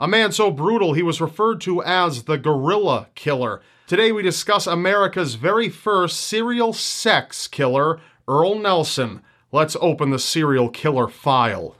A man so brutal he was referred to as the Gorilla Killer. Today we discuss America's very first serial sex killer, Earle Nelson. Let's open the serial killer file.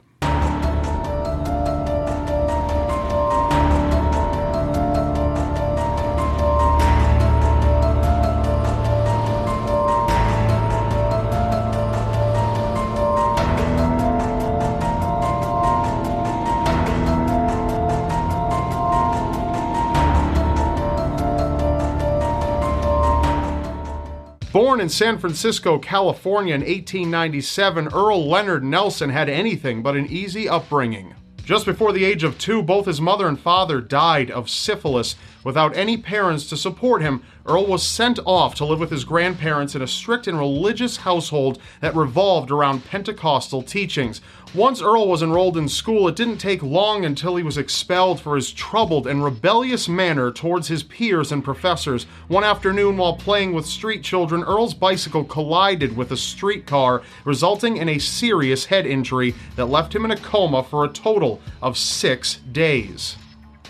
In San Francisco, California in 1897, Earle Leonard Nelson had anything but an easy upbringing. Just before the age of two, both his mother and father died of syphilis. Without any parents to support him, Earle was sent off to live with his grandparents in a strict and religious household that revolved around Pentecostal teachings. Once Earle was enrolled in school, it didn't take long until he was expelled for his troubled and rebellious manner towards his peers and professors. One afternoon, while playing with street children, Earle's bicycle collided with a streetcar, resulting in a serious head injury that left him in a coma for a total of six days.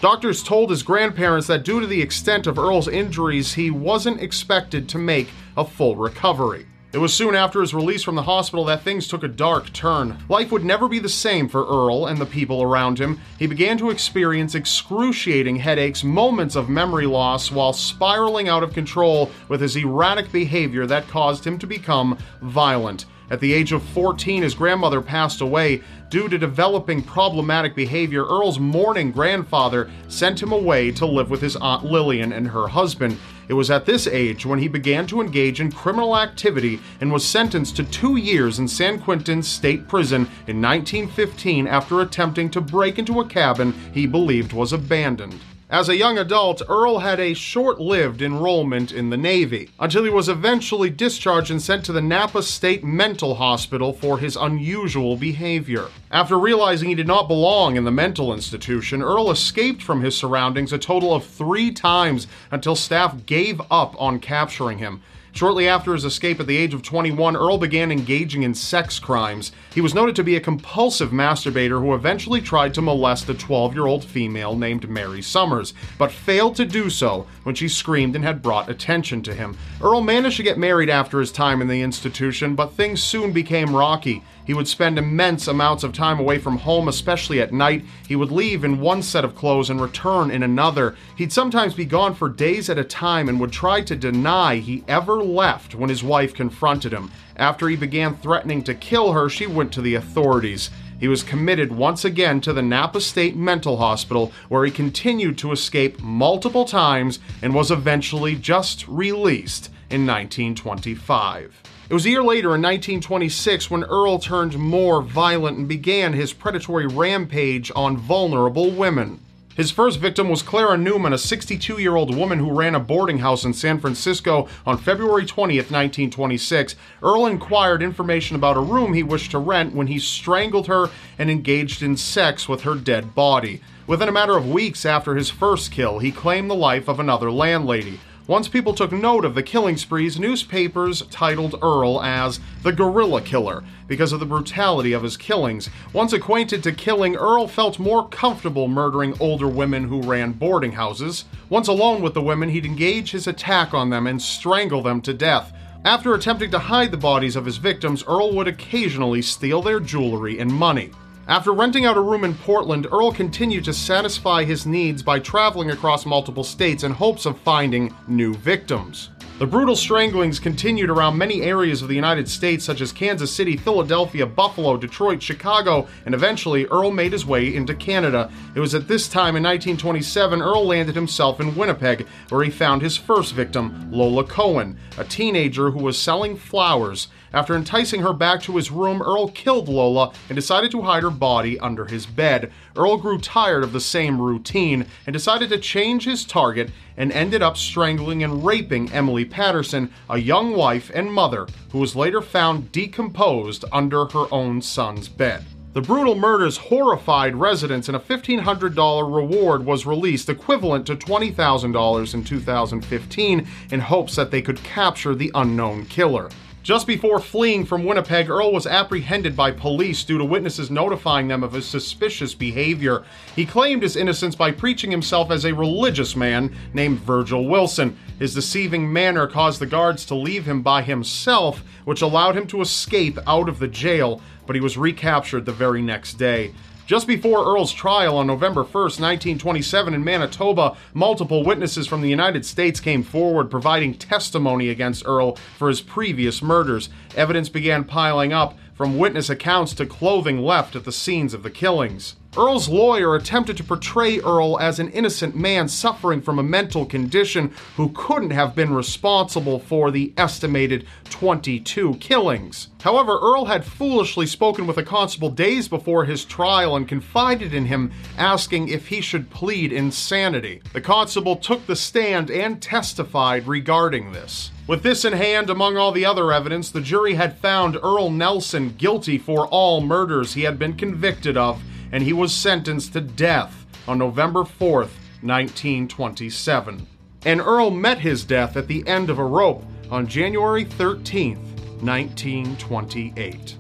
Doctors told his grandparents that due to the extent of Earle's injuries, he wasn't expected to make a full recovery. It was soon after his release from the hospital that things took a dark turn. Life would never be the same for Earle and the people around him. He began to experience excruciating headaches, moments of memory loss, while spiraling out of control with his erratic behavior that caused him to become violent. At the age of 14, his grandmother passed away. Due to developing problematic behavior, Earle's mourning grandfather sent him away to live with his Aunt Lillian and her husband. It was at this age when he began to engage in criminal activity and was sentenced to two years in San Quentin State Prison in 1915 after attempting to break into a cabin he believed was abandoned. As a young adult, Earle had a short lived enrollment in the Navy until he was eventually discharged and sent to the Napa State Mental Hospital for his unusual behavior. After realizing he did not belong in the mental institution, Earle escaped from his surroundings a total of three times until staff gave up on capturing him. Shortly after his escape at the age of 21, Earle began engaging in sex crimes. He was noted to be a compulsive masturbator who eventually tried to molest a 12 year old female named Mary Summers, but failed to do so when she screamed and had brought attention to him. Earle managed to get married after his time in the institution, but things soon became rocky. He would spend immense amounts of time away from home, especially at night. He would leave in one set of clothes and return in another. He'd sometimes be gone for days at a time and would try to deny he ever left when his wife confronted him. After he began threatening to kill her, she went to the authorities. He was committed once again to the Napa State Mental Hospital, where he continued to escape multiple times and was eventually just released in 1925. It was a year later in 1926 when Earle turned more violent and began his predatory rampage on vulnerable women. His first victim was Clara Newman, a 62 year old woman who ran a boarding house in San Francisco on February 20th, 1926. Earle inquired information about a room he wished to rent when he strangled her and engaged in sex with her dead body. Within a matter of weeks after his first kill, he claimed the life of another landlady. Once people took note of the killing sprees, newspapers titled Earle as the Gorilla Killer because of the brutality of his killings. Once acquainted to killing, Earle felt more comfortable murdering older women who ran boarding houses. Once alone with the women, he'd engage his attack on them and strangle them to death. After attempting to hide the bodies of his victims, Earle would occasionally steal their jewelry and money. After renting out a room in Portland, Earle continued to satisfy his needs by traveling across multiple states in hopes of finding new victims. The brutal stranglings continued around many areas of the United States, such as Kansas City, Philadelphia, Buffalo, Detroit, Chicago, and eventually Earle made his way into Canada. It was at this time in 1927 Earle landed himself in Winnipeg, where he found his first victim, Lola Cowan, a teenager who was selling flowers. After enticing her back to his room, Earle killed Lola and decided to hide her body under his bed. Earle grew tired of the same routine and decided to change his target and ended up strangling and raping Emily Patterson, a young wife and mother who was later found decomposed under her own son's bed. The brutal murders horrified residents, and a $1,500 reward was released, equivalent to $20,000 in 2015, in hopes that they could capture the unknown killer. Just before fleeing from Winnipeg, Earle was apprehended by police due to witnesses notifying them of his suspicious behavior. He claimed his innocence by preaching himself as a religious man named Virgil Wilson. His deceiving manner caused the guards to leave him by himself, which allowed him to escape out of the jail, but he was recaptured the very next day. Just before Earle's trial on November 1, 1927, in Manitoba, multiple witnesses from the United States came forward providing testimony against Earle for his previous murders. Evidence began piling up, from witness accounts to clothing left at the scenes of the killings. Earle's lawyer attempted to portray Earle as an innocent man suffering from a mental condition who couldn't have been responsible for the estimated 22 killings. However, Earle had foolishly spoken with a constable days before his trial and confided in him, asking if he should plead insanity. The constable took the stand and testified regarding this. With this in hand, among all the other evidence, the jury had found Earle Nelson guilty for all murders he had been convicted of and he was sentenced to death on November 4th, 1927. And Earle met his death at the end of a rope on January 13th, 1928.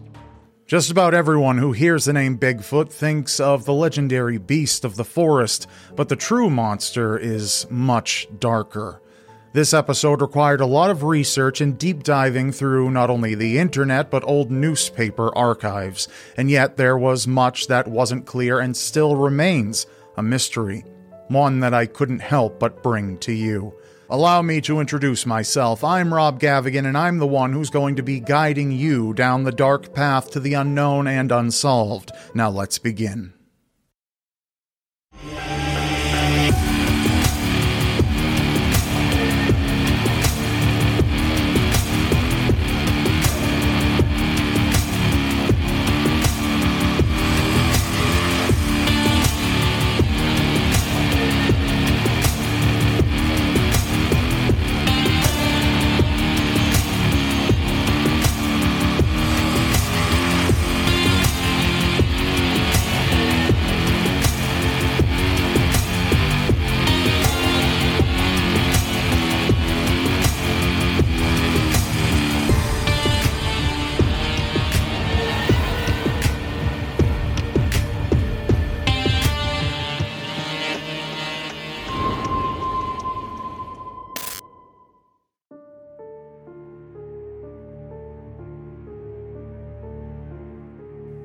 Just about everyone who hears the name Bigfoot thinks of the legendary beast of the forest, but the true monster is much darker. This episode required a lot of research and deep diving through not only the internet but old newspaper archives, and yet there was much that wasn't clear and still remains a mystery. One that I couldn't help but bring to you. Allow me to introduce myself. I'm Rob Gavigan, and I'm the one who's going to be guiding you down the dark path to the unknown and unsolved. Now let's begin.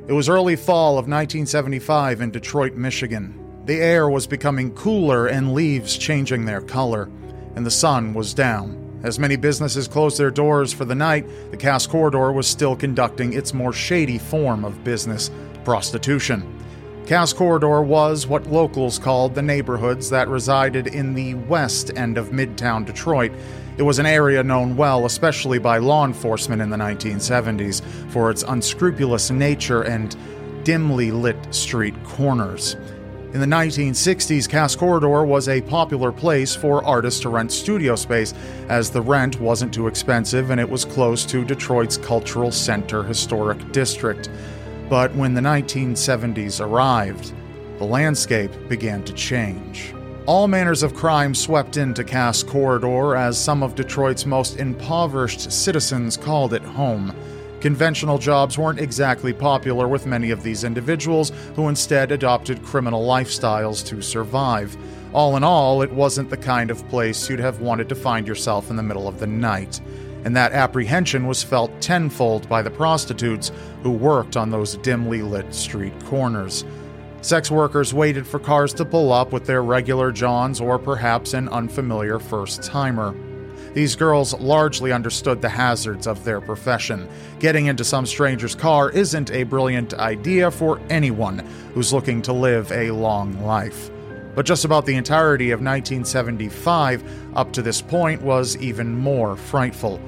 It was early fall of 1975 in Detroit, Michigan. The air was becoming cooler and leaves changing their color, and the sun was down. As many businesses closed their doors for the night, the Cass Corridor was still conducting its more shady form of business prostitution. Cass Corridor was what locals called the neighborhoods that resided in the west end of Midtown Detroit it was an area known well, especially by law enforcement in the 1970s, for its unscrupulous nature and dimly lit street corners. In the 1960s, Cass Corridor was a popular place for artists to rent studio space, as the rent wasn't too expensive and it was close to Detroit's cultural center historic district. But when the 1970s arrived, the landscape began to change. All manners of crime swept into Cass Corridor as some of Detroit's most impoverished citizens called it home. Conventional jobs weren't exactly popular with many of these individuals who instead adopted criminal lifestyles to survive. All in all, it wasn't the kind of place you'd have wanted to find yourself in the middle of the night. And that apprehension was felt tenfold by the prostitutes who worked on those dimly lit street corners. Sex workers waited for cars to pull up with their regular Johns or perhaps an unfamiliar first timer. These girls largely understood the hazards of their profession. Getting into some stranger's car isn't a brilliant idea for anyone who's looking to live a long life. But just about the entirety of 1975 up to this point was even more frightful.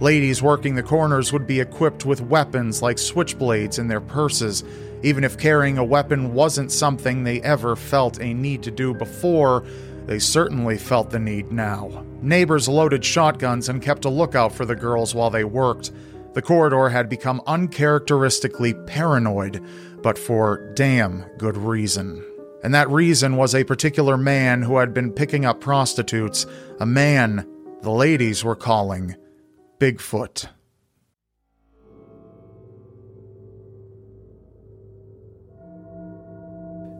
Ladies working the corners would be equipped with weapons like switchblades in their purses even if carrying a weapon wasn't something they ever felt a need to do before, they certainly felt the need now. Neighbors loaded shotguns and kept a lookout for the girls while they worked. The corridor had become uncharacteristically paranoid, but for damn good reason. And that reason was a particular man who had been picking up prostitutes, a man the ladies were calling Bigfoot.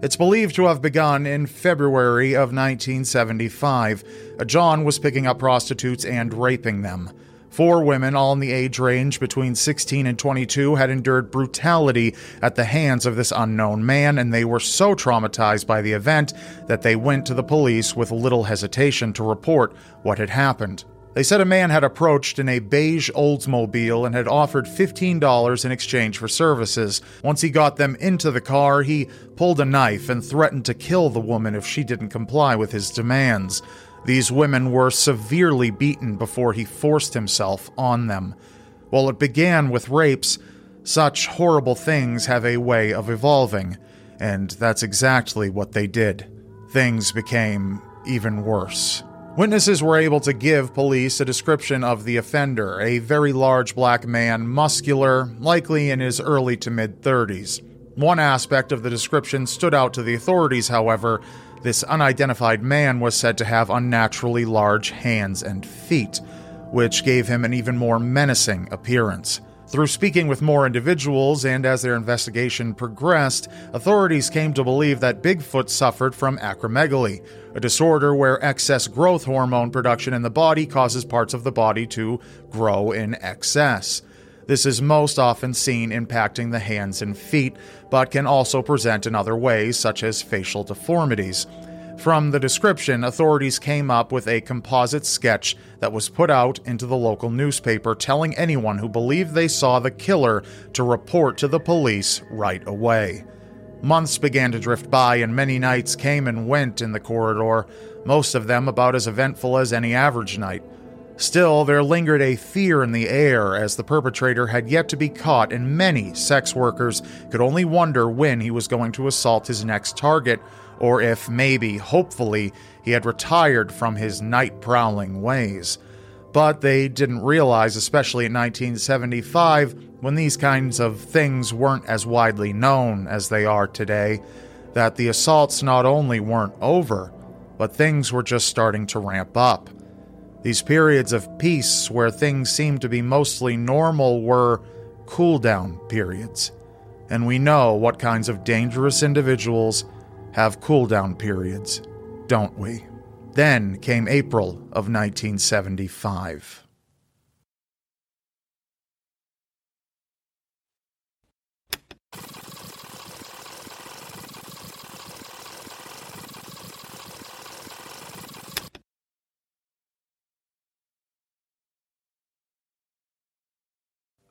It's believed to have begun in February of 1975. Uh, John was picking up prostitutes and raping them. Four women, all in the age range between 16 and 22, had endured brutality at the hands of this unknown man, and they were so traumatized by the event that they went to the police with little hesitation to report what had happened. They said a man had approached in a beige Oldsmobile and had offered $15 in exchange for services. Once he got them into the car, he pulled a knife and threatened to kill the woman if she didn't comply with his demands. These women were severely beaten before he forced himself on them. While it began with rapes, such horrible things have a way of evolving, and that's exactly what they did. Things became even worse. Witnesses were able to give police a description of the offender, a very large black man, muscular, likely in his early to mid 30s. One aspect of the description stood out to the authorities, however, this unidentified man was said to have unnaturally large hands and feet, which gave him an even more menacing appearance. Through speaking with more individuals and as their investigation progressed, authorities came to believe that Bigfoot suffered from acromegaly, a disorder where excess growth hormone production in the body causes parts of the body to grow in excess. This is most often seen impacting the hands and feet, but can also present in other ways, such as facial deformities. From the description, authorities came up with a composite sketch that was put out into the local newspaper, telling anyone who believed they saw the killer to report to the police right away. Months began to drift by, and many nights came and went in the corridor, most of them about as eventful as any average night. Still, there lingered a fear in the air as the perpetrator had yet to be caught, and many sex workers could only wonder when he was going to assault his next target, or if maybe, hopefully, he had retired from his night prowling ways. But they didn't realize, especially in 1975, when these kinds of things weren't as widely known as they are today, that the assaults not only weren't over, but things were just starting to ramp up. These periods of peace where things seemed to be mostly normal were cool down periods. And we know what kinds of dangerous individuals have cool down periods, don't we? Then came April of 1975.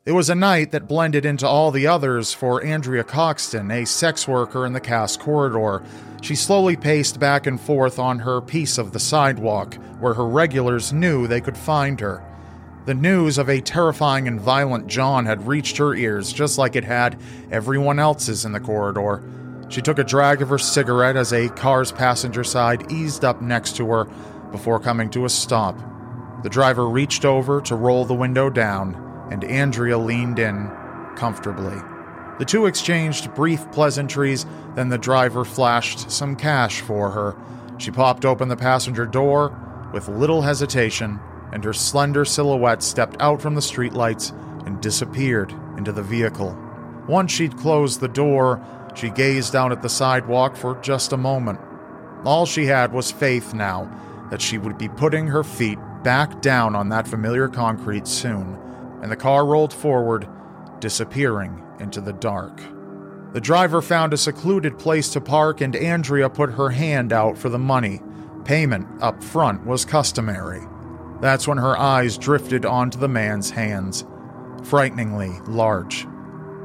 It was a night that blended into all the others for Andrea Coxton, a sex worker in the Cass Corridor. She slowly paced back and forth on her piece of the sidewalk, where her regulars knew they could find her. The news of a terrifying and violent John had reached her ears just like it had everyone else's in the corridor. She took a drag of her cigarette as a car's passenger side eased up next to her before coming to a stop. The driver reached over to roll the window down and Andrea leaned in comfortably. The two exchanged brief pleasantries, then the driver flashed some cash for her. She popped open the passenger door with little hesitation, and her slender silhouette stepped out from the streetlights and disappeared into the vehicle. Once she'd closed the door, she gazed down at the sidewalk for just a moment. All she had was faith now that she would be putting her feet back down on that familiar concrete soon and the car rolled forward, disappearing into the dark. The driver found a secluded place to park, and Andrea put her hand out for the money. Payment up front was customary. That's when her eyes drifted onto the man's hands, frighteningly large.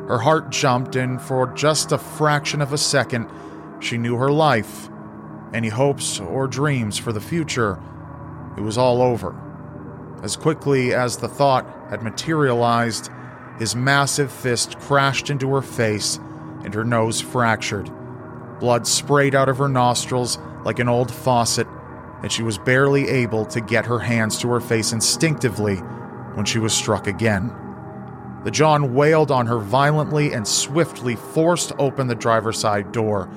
Her heart jumped, and for just a fraction of a second, she knew her life, any hopes or dreams for the future, it was all over. As quickly as the thought had materialized, his massive fist crashed into her face and her nose fractured. Blood sprayed out of her nostrils like an old faucet, and she was barely able to get her hands to her face instinctively when she was struck again. The John wailed on her violently and swiftly forced open the driver's side door.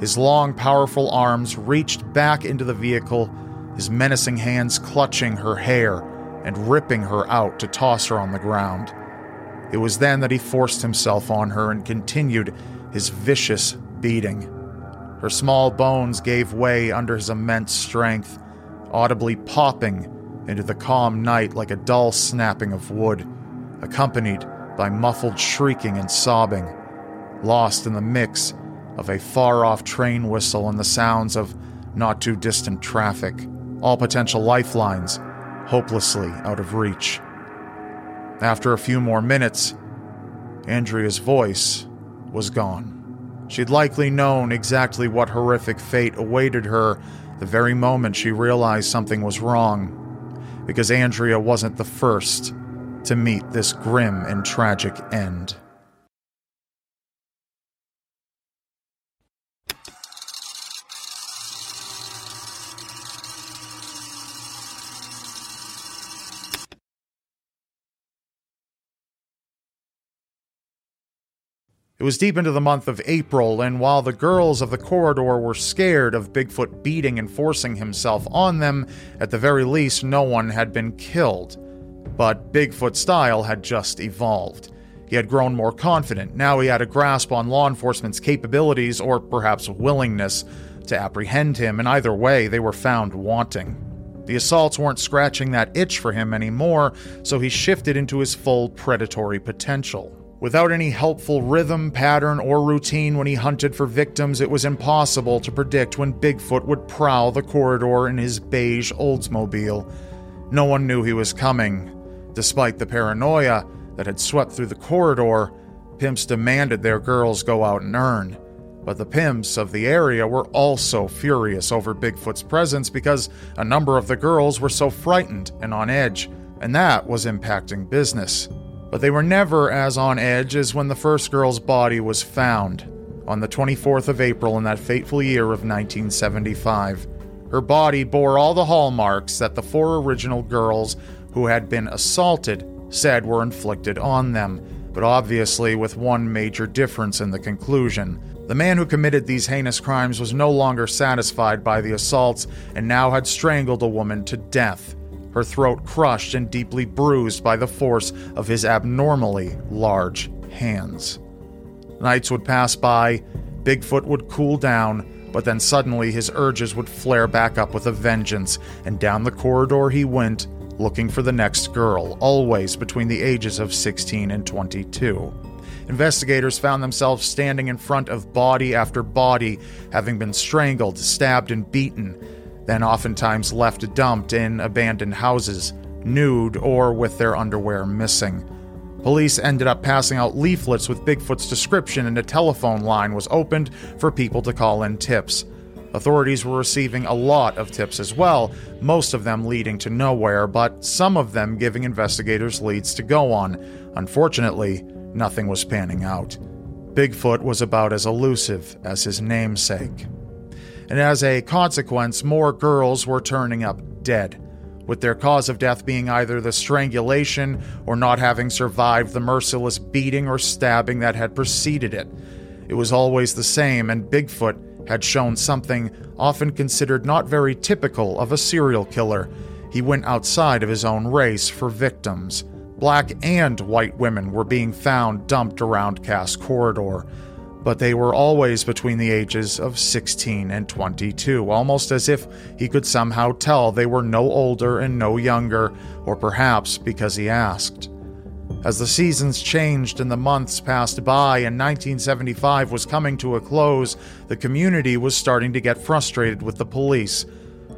His long, powerful arms reached back into the vehicle, his menacing hands clutching her hair and ripping her out to toss her on the ground. It was then that he forced himself on her and continued his vicious beating. Her small bones gave way under his immense strength, audibly popping into the calm night like a dull snapping of wood, accompanied by muffled shrieking and sobbing, lost in the mix of a far off train whistle and the sounds of not too distant traffic, all potential lifelines hopelessly out of reach. After a few more minutes, Andrea's voice was gone. She'd likely known exactly what horrific fate awaited her the very moment she realized something was wrong, because Andrea wasn't the first to meet this grim and tragic end. It was deep into the month of April, and while the girls of the corridor were scared of Bigfoot beating and forcing himself on them, at the very least, no one had been killed. But Bigfoot's style had just evolved. He had grown more confident. Now he had a grasp on law enforcement's capabilities, or perhaps willingness, to apprehend him, and either way, they were found wanting. The assaults weren't scratching that itch for him anymore, so he shifted into his full predatory potential. Without any helpful rhythm, pattern, or routine when he hunted for victims, it was impossible to predict when Bigfoot would prowl the corridor in his beige Oldsmobile. No one knew he was coming. Despite the paranoia that had swept through the corridor, pimps demanded their girls go out and earn. But the pimps of the area were also furious over Bigfoot's presence because a number of the girls were so frightened and on edge, and that was impacting business but they were never as on edge as when the first girl's body was found on the 24th of April in that fateful year of 1975. Her body bore all the hallmarks that the four original girls who had been assaulted said were inflicted on them, but obviously with one major difference in the conclusion. The man who committed these heinous crimes was no longer satisfied by the assaults and now had strangled a woman to death her throat crushed and deeply bruised by the force of his abnormally large hands. Nights would pass by, Bigfoot would cool down, but then suddenly his urges would flare back up with a vengeance, and down the corridor he went, looking for the next girl, always between the ages of 16 and 22. Investigators found themselves standing in front of body after body, having been strangled, stabbed, and beaten then oftentimes left dumped in abandoned houses, nude or with their underwear missing. Police ended up passing out leaflets with Bigfoot's description, and a telephone line was opened for people to call in tips. Authorities were receiving a lot of tips as well, most of them leading to nowhere, but some of them giving investigators leads to go on. Unfortunately, nothing was panning out. Bigfoot was about as elusive as his namesake and as a consequence, more girls were turning up dead, with their cause of death being either the strangulation or not having survived the merciless beating or stabbing that had preceded it. It was always the same, and Bigfoot had shown something often considered not very typical of a serial killer. He went outside of his own race for victims. Black and white women were being found dumped around Cass Corridor but they were always between the ages of 16 and 22, almost as if he could somehow tell they were no older and no younger, or perhaps because he asked. As the seasons changed and the months passed by and 1975 was coming to a close, the community was starting to get frustrated with the police.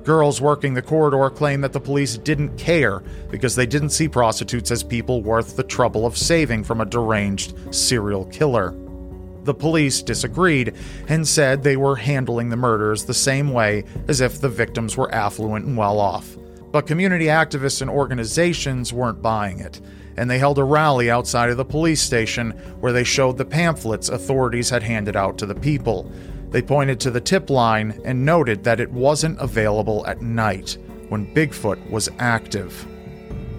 Girls working the corridor claimed that the police didn't care because they didn't see prostitutes as people worth the trouble of saving from a deranged serial killer. The police disagreed and said they were handling the murders the same way as if the victims were affluent and well off. But community activists and organizations weren't buying it, and they held a rally outside of the police station where they showed the pamphlets authorities had handed out to the people. They pointed to the tip line and noted that it wasn't available at night, when Bigfoot was active.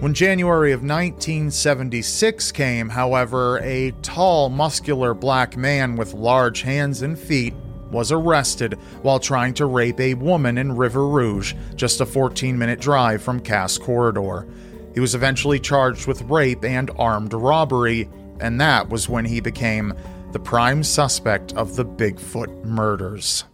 When January of 1976 came, however, a tall, muscular black man with large hands and feet was arrested while trying to rape a woman in River Rouge, just a 14 minute drive from Cass Corridor. He was eventually charged with rape and armed robbery, and that was when he became the prime suspect of the Bigfoot murders.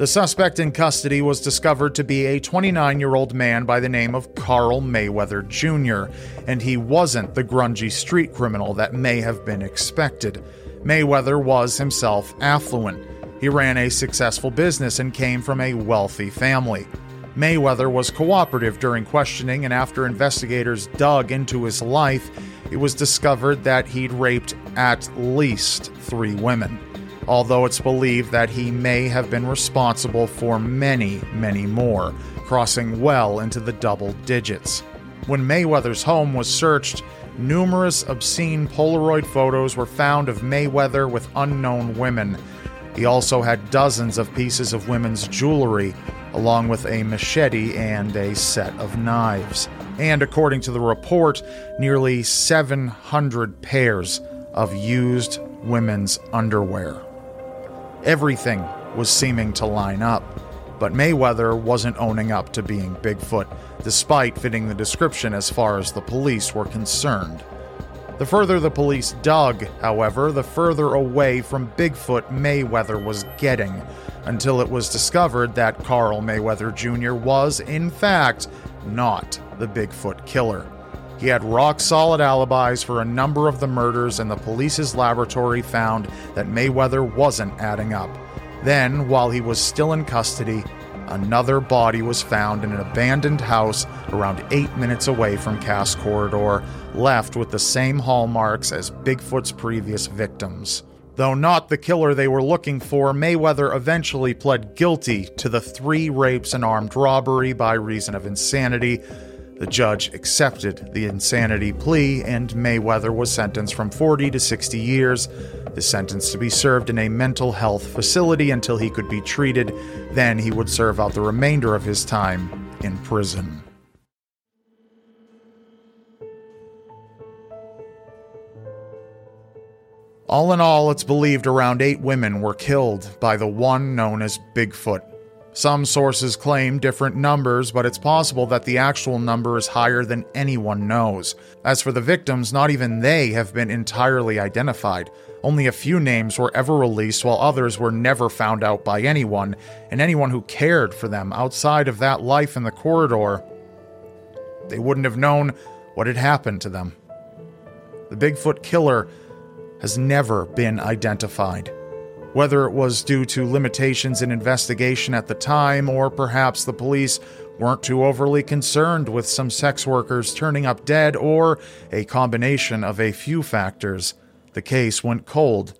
The suspect in custody was discovered to be a 29 year old man by the name of Carl Mayweather Jr., and he wasn't the grungy street criminal that may have been expected. Mayweather was himself affluent. He ran a successful business and came from a wealthy family. Mayweather was cooperative during questioning, and after investigators dug into his life, it was discovered that he'd raped at least three women although it's believed that he may have been responsible for many, many more, crossing well into the double digits. When Mayweather's home was searched, numerous obscene Polaroid photos were found of Mayweather with unknown women. He also had dozens of pieces of women's jewelry, along with a machete and a set of knives. And according to the report, nearly 700 pairs of used women's underwear. Everything was seeming to line up, but Mayweather wasn't owning up to being Bigfoot, despite fitting the description as far as the police were concerned. The further the police dug, however, the further away from Bigfoot Mayweather was getting, until it was discovered that Carl Mayweather Jr. was, in fact, not the Bigfoot killer. He had rock solid alibis for a number of the murders, and the police's laboratory found that Mayweather wasn't adding up. Then, while he was still in custody, another body was found in an abandoned house around eight minutes away from Cass Corridor, left with the same hallmarks as Bigfoot's previous victims. Though not the killer they were looking for, Mayweather eventually pled guilty to the three rapes and armed robbery by reason of insanity the judge accepted the insanity plea, and Mayweather was sentenced from 40 to 60 years. The sentence to be served in a mental health facility until he could be treated. Then he would serve out the remainder of his time in prison. All in all, it's believed around eight women were killed by the one known as Bigfoot. Some sources claim different numbers, but it's possible that the actual number is higher than anyone knows. As for the victims, not even they have been entirely identified. Only a few names were ever released, while others were never found out by anyone, and anyone who cared for them outside of that life in the corridor. They wouldn't have known what had happened to them. The Bigfoot killer has never been identified. Whether it was due to limitations in investigation at the time, or perhaps the police weren't too overly concerned with some sex workers turning up dead, or a combination of a few factors, the case went cold.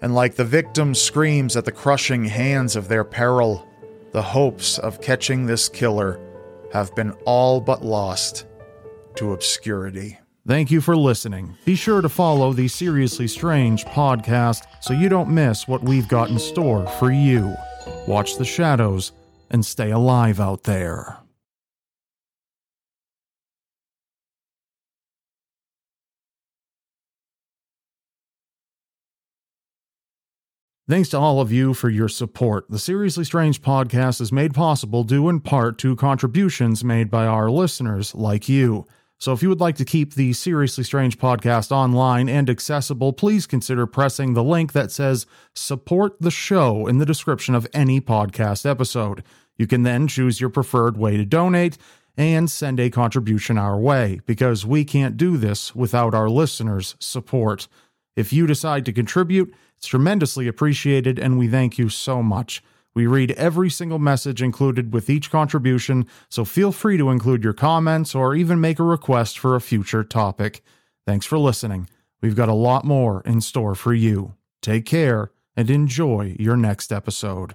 And like the victim's screams at the crushing hands of their peril, the hopes of catching this killer have been all but lost to obscurity. Thank you for listening. Be sure to follow the Seriously Strange podcast so you don't miss what we've got in store for you. Watch the shadows and stay alive out there. Thanks to all of you for your support. The Seriously Strange podcast is made possible due in part to contributions made by our listeners like you. So if you would like to keep the Seriously Strange podcast online and accessible, please consider pressing the link that says support the show in the description of any podcast episode. You can then choose your preferred way to donate and send a contribution our way because we can't do this without our listeners' support. If you decide to contribute, it's tremendously appreciated and we thank you so much. We read every single message included with each contribution, so feel free to include your comments or even make a request for a future topic. Thanks for listening. We've got a lot more in store for you. Take care and enjoy your next episode.